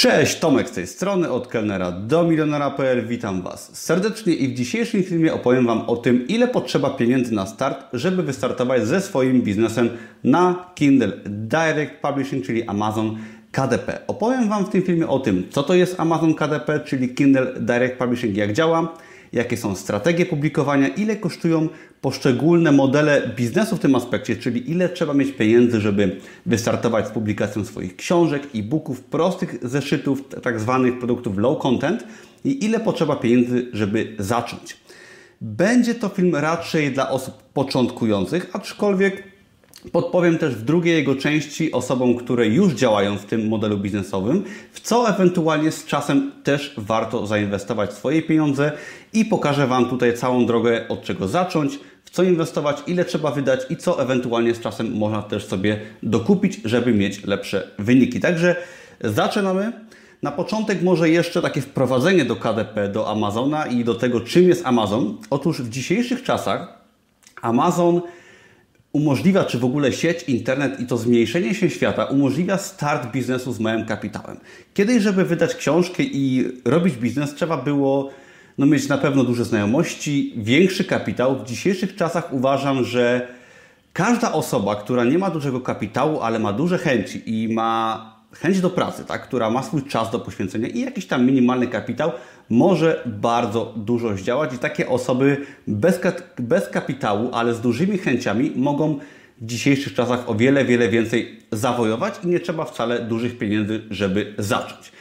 Cześć, Tomek z tej strony, od kelnera do milionera.pl. Witam Was serdecznie i w dzisiejszym filmie opowiem Wam o tym, ile potrzeba pieniędzy na start, żeby wystartować ze swoim biznesem na Kindle Direct Publishing, czyli Amazon KDP. Opowiem Wam w tym filmie o tym, co to jest Amazon KDP, czyli Kindle Direct Publishing, jak działa, jakie są strategie publikowania, ile kosztują poszczególne modele biznesu w tym aspekcie, czyli ile trzeba mieć pieniędzy, żeby wystartować z publikacją swoich książek, e-booków, prostych zeszytów, tak zwanych produktów low content i ile potrzeba pieniędzy, żeby zacząć. Będzie to film raczej dla osób początkujących, aczkolwiek Podpowiem też w drugiej jego części osobom, które już działają w tym modelu biznesowym, w co ewentualnie z czasem też warto zainwestować swoje pieniądze i pokażę Wam tutaj całą drogę, od czego zacząć, w co inwestować, ile trzeba wydać i co ewentualnie z czasem można też sobie dokupić, żeby mieć lepsze wyniki. Także zaczynamy. Na początek może jeszcze takie wprowadzenie do KDP, do Amazona i do tego, czym jest Amazon. Otóż w dzisiejszych czasach Amazon umożliwia, czy w ogóle sieć, internet i to zmniejszenie się świata umożliwia start biznesu z małym kapitałem. Kiedyś, żeby wydać książkę i robić biznes, trzeba było no, mieć na pewno duże znajomości, większy kapitał. W dzisiejszych czasach uważam, że każda osoba, która nie ma dużego kapitału, ale ma duże chęci i ma chęć do pracy, tak, która ma swój czas do poświęcenia i jakiś tam minimalny kapitał, może bardzo dużo zdziałać i takie osoby bez, bez kapitału, ale z dużymi chęciami mogą w dzisiejszych czasach o wiele, wiele więcej zawojować i nie trzeba wcale dużych pieniędzy, żeby zacząć.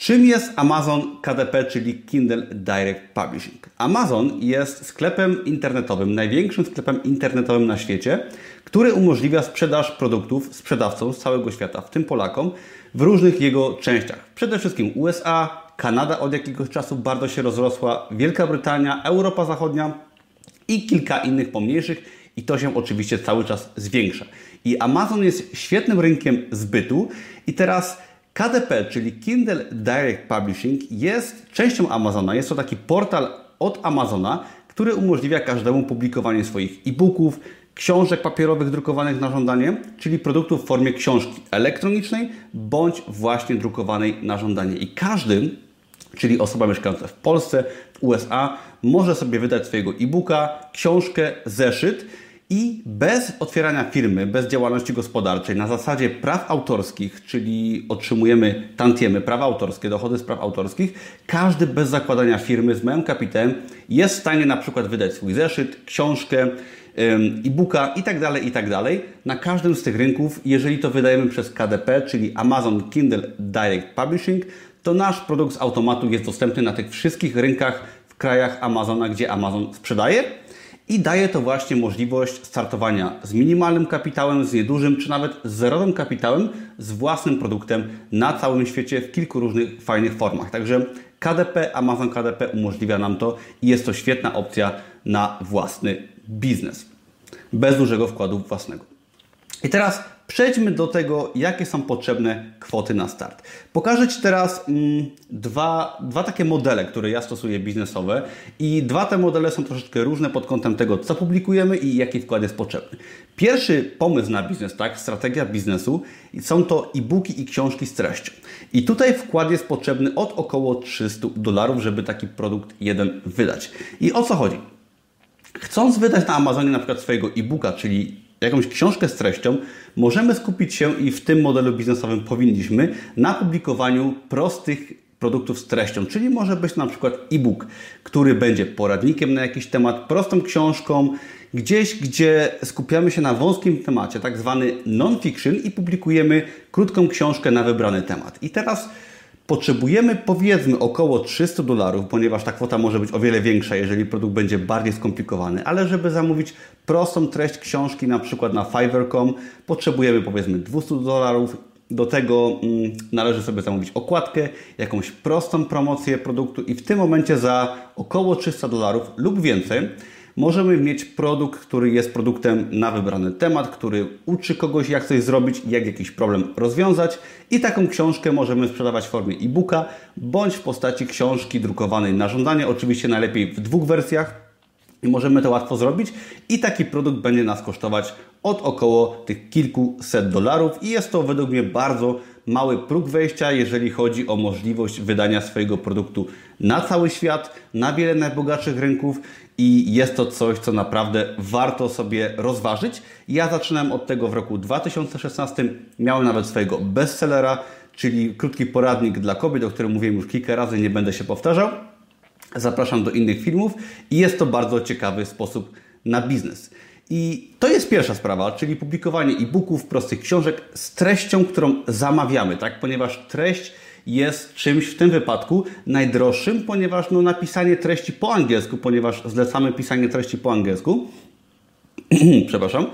Czym jest Amazon KDP, czyli Kindle Direct Publishing? Amazon jest sklepem internetowym, największym sklepem internetowym na świecie, który umożliwia sprzedaż produktów sprzedawcom z całego świata, w tym Polakom, w różnych jego częściach. Przede wszystkim USA, Kanada od jakiegoś czasu bardzo się rozrosła, Wielka Brytania, Europa Zachodnia i kilka innych pomniejszych i to się oczywiście cały czas zwiększa. I Amazon jest świetnym rynkiem zbytu i teraz KDP, czyli Kindle Direct Publishing jest częścią Amazona. Jest to taki portal od Amazona, który umożliwia każdemu publikowanie swoich e-booków, książek papierowych drukowanych na żądanie, czyli produktów w formie książki elektronicznej bądź właśnie drukowanej na żądanie. I każdy czyli osoba mieszkająca w Polsce, w USA, może sobie wydać swojego e-booka, książkę, zeszyt i bez otwierania firmy, bez działalności gospodarczej, na zasadzie praw autorskich, czyli otrzymujemy tantiemy, prawa autorskie, dochody z praw autorskich, każdy bez zakładania firmy z małym kapitałem jest w stanie na przykład wydać swój zeszyt, książkę, e-booka i tak dalej, i tak. Na każdym z tych rynków, jeżeli to wydajemy przez KDP, czyli Amazon Kindle Direct Publishing, to nasz produkt z automatu jest dostępny na tych wszystkich rynkach w krajach Amazona, gdzie Amazon sprzedaje i daje to właśnie możliwość startowania z minimalnym kapitałem, z niedużym, czy nawet z zerowym kapitałem, z własnym produktem na całym świecie w kilku różnych fajnych formach. Także KDP, Amazon KDP umożliwia nam to i jest to świetna opcja na własny biznes. Bez dużego wkładu własnego. I teraz Przejdźmy do tego, jakie są potrzebne kwoty na start. Pokażę Ci teraz mm, dwa, dwa takie modele, które ja stosuję biznesowe i dwa te modele są troszeczkę różne pod kątem tego, co publikujemy i jaki wkład jest potrzebny. Pierwszy pomysł na biznes, tak, strategia biznesu, są to e-booki i książki z treścią. I tutaj wkład jest potrzebny od około 300 dolarów, żeby taki produkt jeden wydać. I o co chodzi? Chcąc wydać na Amazonie na przykład swojego e-booka, czyli jakąś książkę z treścią, możemy skupić się i w tym modelu biznesowym powinniśmy na publikowaniu prostych produktów z treścią, czyli może być na przykład e-book, który będzie poradnikiem na jakiś temat, prostą książką, gdzieś, gdzie skupiamy się na wąskim temacie, tak zwany non-fiction i publikujemy krótką książkę na wybrany temat. I teraz potrzebujemy powiedzmy około 300 dolarów, ponieważ ta kwota może być o wiele większa, jeżeli produkt będzie bardziej skomplikowany, ale żeby zamówić prostą treść książki, na przykład na Fiverr.com, potrzebujemy powiedzmy 200 dolarów. Do tego mm, należy sobie zamówić okładkę, jakąś prostą promocję produktu i w tym momencie za około 300 dolarów lub więcej możemy mieć produkt, który jest produktem na wybrany temat, który uczy kogoś, jak coś zrobić, jak jakiś problem rozwiązać. I taką książkę możemy sprzedawać w formie e-booka bądź w postaci książki drukowanej na żądanie. Oczywiście najlepiej w dwóch wersjach. I możemy to łatwo zrobić i taki produkt będzie nas kosztować od około tych kilkuset dolarów i jest to według mnie bardzo mały próg wejścia, jeżeli chodzi o możliwość wydania swojego produktu na cały świat, na wiele najbogatszych rynków i jest to coś, co naprawdę warto sobie rozważyć. Ja zaczynałem od tego w roku 2016, miałem nawet swojego bestsellera, czyli krótki poradnik dla kobiet, o którym mówiłem już kilka razy, nie będę się powtarzał. Zapraszam do innych filmów i jest to bardzo ciekawy sposób na biznes. I to jest pierwsza sprawa, czyli publikowanie e-booków, prostych książek z treścią, którą zamawiamy, tak? Ponieważ treść jest czymś w tym wypadku najdroższym, ponieważ no, napisanie treści po angielsku, ponieważ zlecamy pisanie treści po angielsku, przepraszam,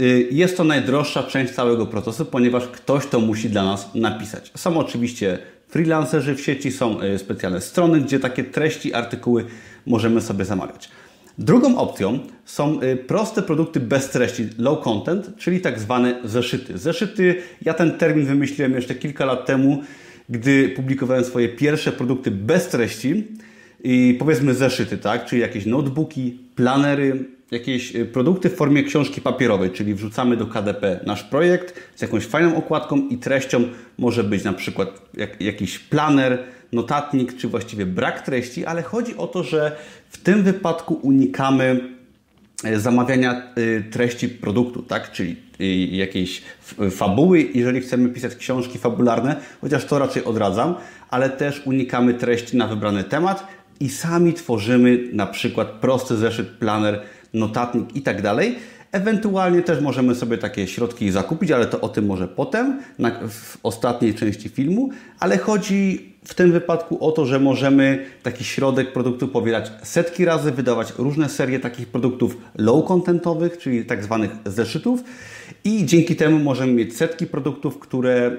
y, jest to najdroższa część całego procesu, ponieważ ktoś to musi dla nas napisać. Są oczywiście freelancerzy w sieci, są y, specjalne strony, gdzie takie treści, artykuły możemy sobie zamawiać. Drugą opcją są y, proste produkty bez treści, low content, czyli tak zwane zeszyty. Zeszyty, ja ten termin wymyśliłem jeszcze kilka lat temu, gdy publikowałem swoje pierwsze produkty bez treści i powiedzmy zeszyty, tak? Czyli jakieś notebooki, planery, jakieś y, produkty w formie książki papierowej, czyli wrzucamy do KDP nasz projekt z jakąś fajną okładką i treścią może być na przykład jak, jakiś planer, notatnik, czy właściwie brak treści, ale chodzi o to, że w tym wypadku unikamy e, zamawiania e, treści produktu, tak? czyli jakiejś fabuły, jeżeli chcemy pisać książki fabularne, chociaż to raczej odradzam, ale też unikamy treści na wybrany temat i sami tworzymy na przykład prosty zeszyt, planer, notatnik i tak dalej. Ewentualnie też możemy sobie takie środki zakupić, ale to o tym może potem, na, w ostatniej części filmu, ale chodzi w tym wypadku o to, że możemy taki środek produktu powielać setki razy, wydawać różne serie takich produktów low-contentowych, czyli tak zwanych zeszytów i dzięki temu możemy mieć setki produktów, które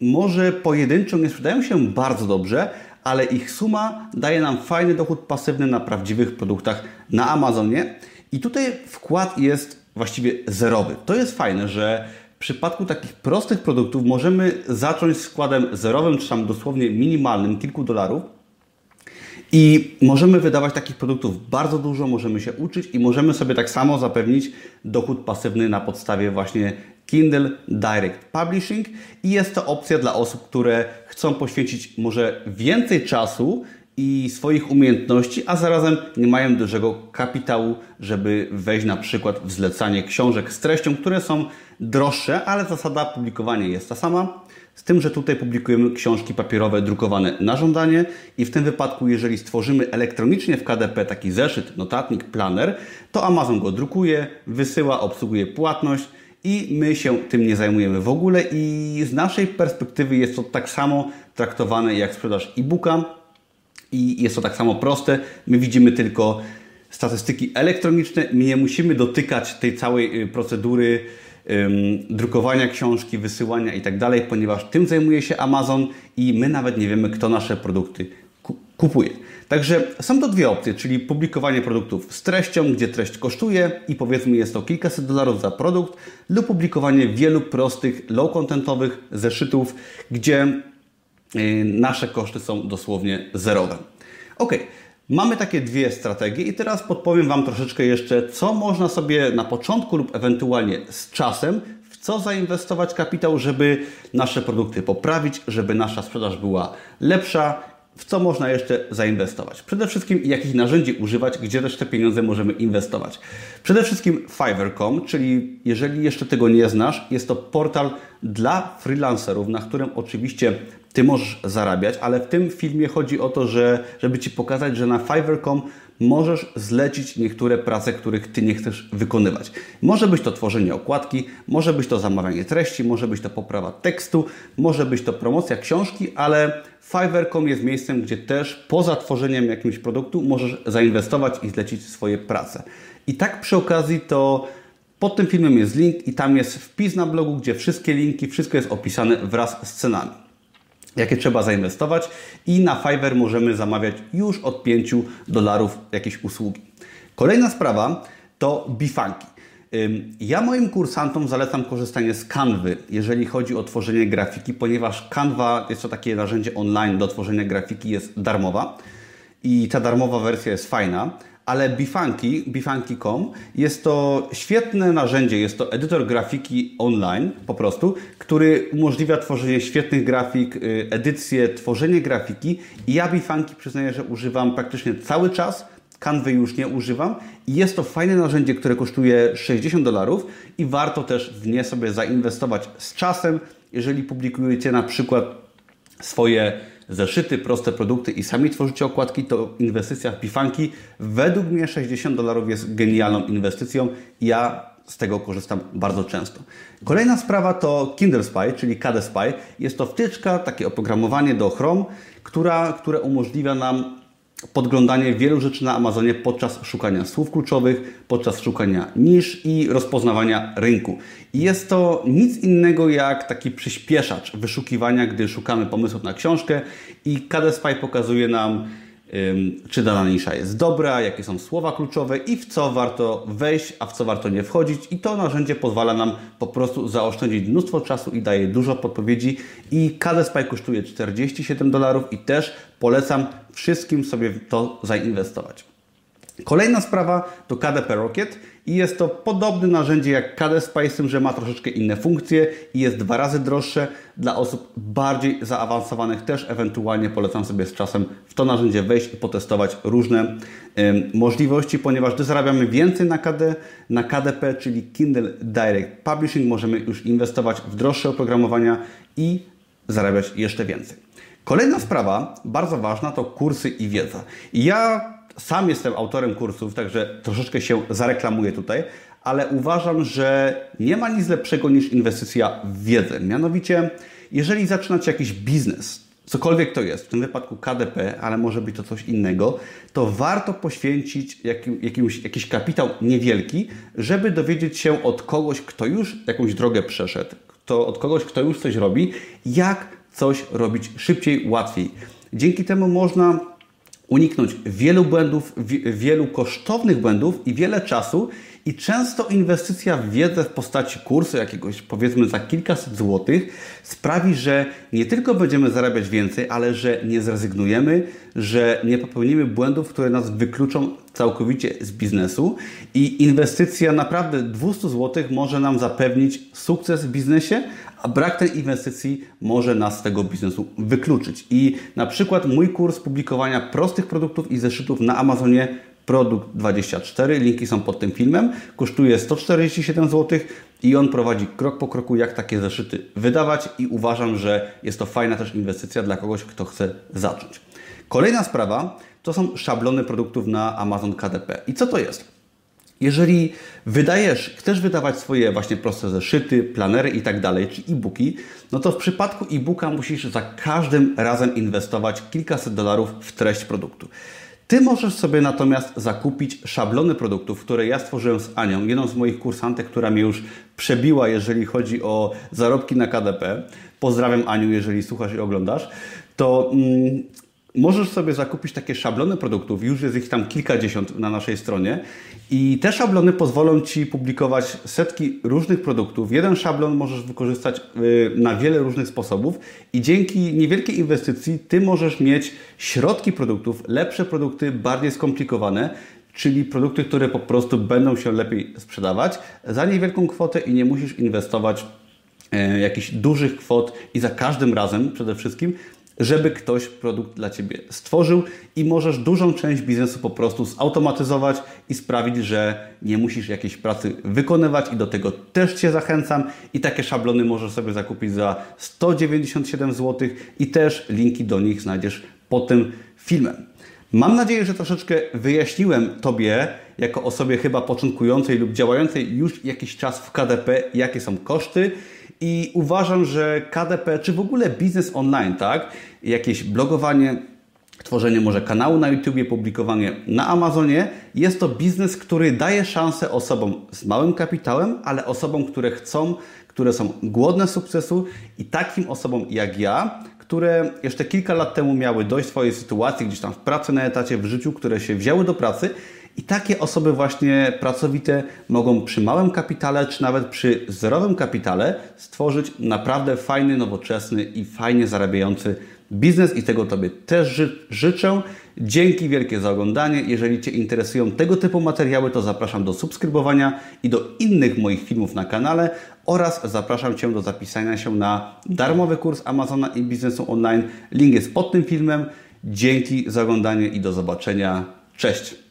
może pojedynczo nie sprzedają się bardzo dobrze, ale ich suma daje nam fajny dochód pasywny na prawdziwych produktach na Amazonie. I tutaj wkład jest właściwie zerowy. To jest fajne, że w przypadku takich prostych produktów możemy zacząć składem zerowym, czy tam dosłownie minimalnym, kilku dolarów. I możemy wydawać takich produktów bardzo dużo, możemy się uczyć i możemy sobie tak samo zapewnić dochód pasywny na podstawie właśnie Kindle Direct Publishing. I jest to opcja dla osób, które chcą poświęcić może więcej czasu i swoich umiejętności, a zarazem nie mają dużego kapitału, żeby wejść na przykład w zlecanie książek z treścią, które są droższe, ale zasada publikowania jest ta sama. Z tym, że tutaj publikujemy książki papierowe drukowane na żądanie i w tym wypadku, jeżeli stworzymy elektronicznie w KDP taki zeszyt, notatnik, planer, to Amazon go drukuje, wysyła, obsługuje płatność i my się tym nie zajmujemy w ogóle i z naszej perspektywy jest to tak samo traktowane jak sprzedaż e-booka i jest to tak samo proste. My widzimy tylko statystyki elektroniczne, my nie musimy dotykać tej całej y, procedury drukowania książki, wysyłania i tak ponieważ tym zajmuje się Amazon i my nawet nie wiemy, kto nasze produkty kupuje. Także są to dwie opcje, czyli publikowanie produktów z treścią, gdzie treść kosztuje i powiedzmy jest to kilkaset dolarów za produkt, lub publikowanie wielu prostych, low-contentowych zeszytów, gdzie nasze koszty są dosłownie zerowe. Ok, Mamy takie dwie strategie i teraz podpowiem Wam troszeczkę jeszcze, co można sobie na początku lub ewentualnie z czasem, w co zainwestować kapitał, żeby nasze produkty poprawić, żeby nasza sprzedaż była lepsza, w co można jeszcze zainwestować. Przede wszystkim jakich narzędzi używać, gdzie też te pieniądze możemy inwestować. Przede wszystkim Fiverr.com, czyli jeżeli jeszcze tego nie znasz, jest to portal dla freelancerów, na którym oczywiście ty możesz zarabiać, ale w tym filmie chodzi o to, że żeby Ci pokazać, że na Fiverr.com możesz zlecić niektóre prace, których Ty nie chcesz wykonywać. Może być to tworzenie okładki, może być to zamawianie treści, może być to poprawa tekstu, może być to promocja książki, ale Fiverr.com jest miejscem, gdzie też poza tworzeniem jakiegoś produktu możesz zainwestować i zlecić swoje prace. I tak przy okazji to pod tym filmem jest link i tam jest wpis na blogu, gdzie wszystkie linki, wszystko jest opisane wraz z cenami jakie trzeba zainwestować i na Fiverr możemy zamawiać już od 5 dolarów jakieś usługi. Kolejna sprawa to bifanki. Ja moim kursantom zalecam korzystanie z Canvy, jeżeli chodzi o tworzenie grafiki, ponieważ Canva jest to takie narzędzie online do tworzenia grafiki, jest darmowa i ta darmowa wersja jest fajna, ale Bifanki, bifanki.com jest to świetne narzędzie, jest to edytor grafiki online po prostu, który umożliwia tworzenie świetnych grafik, y, edycję, tworzenie grafiki. I ja Bifanki przyznaję, że używam praktycznie cały czas, Canwy już nie używam. I jest to fajne narzędzie, które kosztuje 60 dolarów i warto też w nie sobie zainwestować z czasem, jeżeli publikujecie na przykład swoje zeszyty, proste produkty i sami tworzycie okładki, to inwestycja w Pifanki według mnie 60 dolarów jest genialną inwestycją. Ja z tego korzystam bardzo często. Kolejna sprawa to Kindle Spy, czyli KD Spy. Jest to wtyczka, takie oprogramowanie do Chrome, która, które umożliwia nam podglądanie wielu rzeczy na Amazonie podczas szukania słów kluczowych, podczas szukania nisz i rozpoznawania rynku. I jest to nic innego jak taki przyspieszacz wyszukiwania, gdy szukamy pomysłów na książkę i KD Spy pokazuje nam czy dana nisza jest dobra, jakie są słowa kluczowe i w co warto wejść, a w co warto nie wchodzić. I to narzędzie pozwala nam po prostu zaoszczędzić mnóstwo czasu i daje dużo podpowiedzi. I KD Spy kosztuje 47 dolarów i też polecam wszystkim sobie to zainwestować. Kolejna sprawa to KDP Rocket i jest to podobne narzędzie jak KD Spy, z że ma troszeczkę inne funkcje i jest dwa razy droższe. Dla osób bardziej zaawansowanych też ewentualnie polecam sobie z czasem w to narzędzie wejść i potestować różne możliwości, ponieważ gdy zarabiamy więcej na, KD, na KDP, czyli Kindle Direct Publishing, możemy już inwestować w droższe oprogramowania i zarabiać jeszcze więcej. Kolejna sprawa, bardzo ważna, to kursy i wiedza. ja sam jestem autorem kursów, także troszeczkę się zareklamuję tutaj, ale uważam, że nie ma nic lepszego niż inwestycja w wiedzę. Mianowicie, jeżeli zaczynacie jakiś biznes, cokolwiek to jest, w tym wypadku KDP, ale może być to coś innego, to warto poświęcić jakimś, jakiś kapitał niewielki, żeby dowiedzieć się od kogoś, kto już jakąś drogę przeszedł, kto, od kogoś, kto już coś robi, jak coś robić szybciej, łatwiej. Dzięki temu można uniknąć wielu błędów, wielu kosztownych błędów i wiele czasu i często inwestycja w wiedzę w postaci kursu jakiegoś powiedzmy za kilkaset złotych sprawi, że nie tylko będziemy zarabiać więcej, ale że nie zrezygnujemy, że nie popełnimy błędów, które nas wykluczą całkowicie z biznesu i inwestycja naprawdę 200 złotych może nam zapewnić sukces w biznesie, a brak tej inwestycji może nas z tego biznesu wykluczyć. I na przykład mój kurs publikowania prostych produktów i zeszytów na Amazonie Produkt 24, linki są pod tym filmem, kosztuje 147 zł i on prowadzi krok po kroku, jak takie zeszyty wydawać i uważam, że jest to fajna też inwestycja dla kogoś, kto chce zacząć. Kolejna sprawa to są szablony produktów na Amazon KDP. I co to jest? Jeżeli wydajesz, chcesz wydawać swoje właśnie proste zeszyty, planery i tak dalej, czy e-booki, no to w przypadku e-booka musisz za każdym razem inwestować kilkaset dolarów w treść produktu. Ty możesz sobie natomiast zakupić szablony produktów, które ja stworzyłem z Anią, jedną z moich kursantek, która mnie już przebiła, jeżeli chodzi o zarobki na KDP. Pozdrawiam Aniu, jeżeli słuchasz i oglądasz. To mm, Możesz sobie zakupić takie szablony produktów, już jest ich tam kilkadziesiąt na naszej stronie i te szablony pozwolą Ci publikować setki różnych produktów. Jeden szablon możesz wykorzystać y, na wiele różnych sposobów i dzięki niewielkiej inwestycji Ty możesz mieć środki produktów, lepsze produkty, bardziej skomplikowane, czyli produkty, które po prostu będą się lepiej sprzedawać za niewielką kwotę i nie musisz inwestować e, jakichś dużych kwot i za każdym razem przede wszystkim żeby ktoś produkt dla Ciebie stworzył i możesz dużą część biznesu po prostu zautomatyzować i sprawić, że nie musisz jakiejś pracy wykonywać i do tego też Cię zachęcam i takie szablony możesz sobie zakupić za 197 zł i też linki do nich znajdziesz pod tym filmem. Mam nadzieję, że troszeczkę wyjaśniłem Tobie, jako osobie chyba początkującej lub działającej już jakiś czas w KDP, jakie są koszty i uważam, że KDP, czy w ogóle biznes online, tak? Jakieś blogowanie, tworzenie może kanału na YouTube, publikowanie na Amazonie, jest to biznes, który daje szansę osobom z małym kapitałem, ale osobom, które chcą, które są głodne sukcesu i takim osobom jak ja, które jeszcze kilka lat temu miały dość swojej sytuacji, gdzieś tam w pracy na etacie, w życiu, które się wzięły do pracy i takie osoby właśnie pracowite mogą przy małym kapitale, czy nawet przy zerowym kapitale stworzyć naprawdę fajny, nowoczesny i fajnie zarabiający biznes i tego Tobie też ży życzę. Dzięki wielkie za oglądanie. Jeżeli Cię interesują tego typu materiały, to zapraszam do subskrybowania i do innych moich filmów na kanale oraz zapraszam Cię do zapisania się na darmowy kurs Amazona i biznesu online. Link jest pod tym filmem. Dzięki za oglądanie i do zobaczenia. Cześć!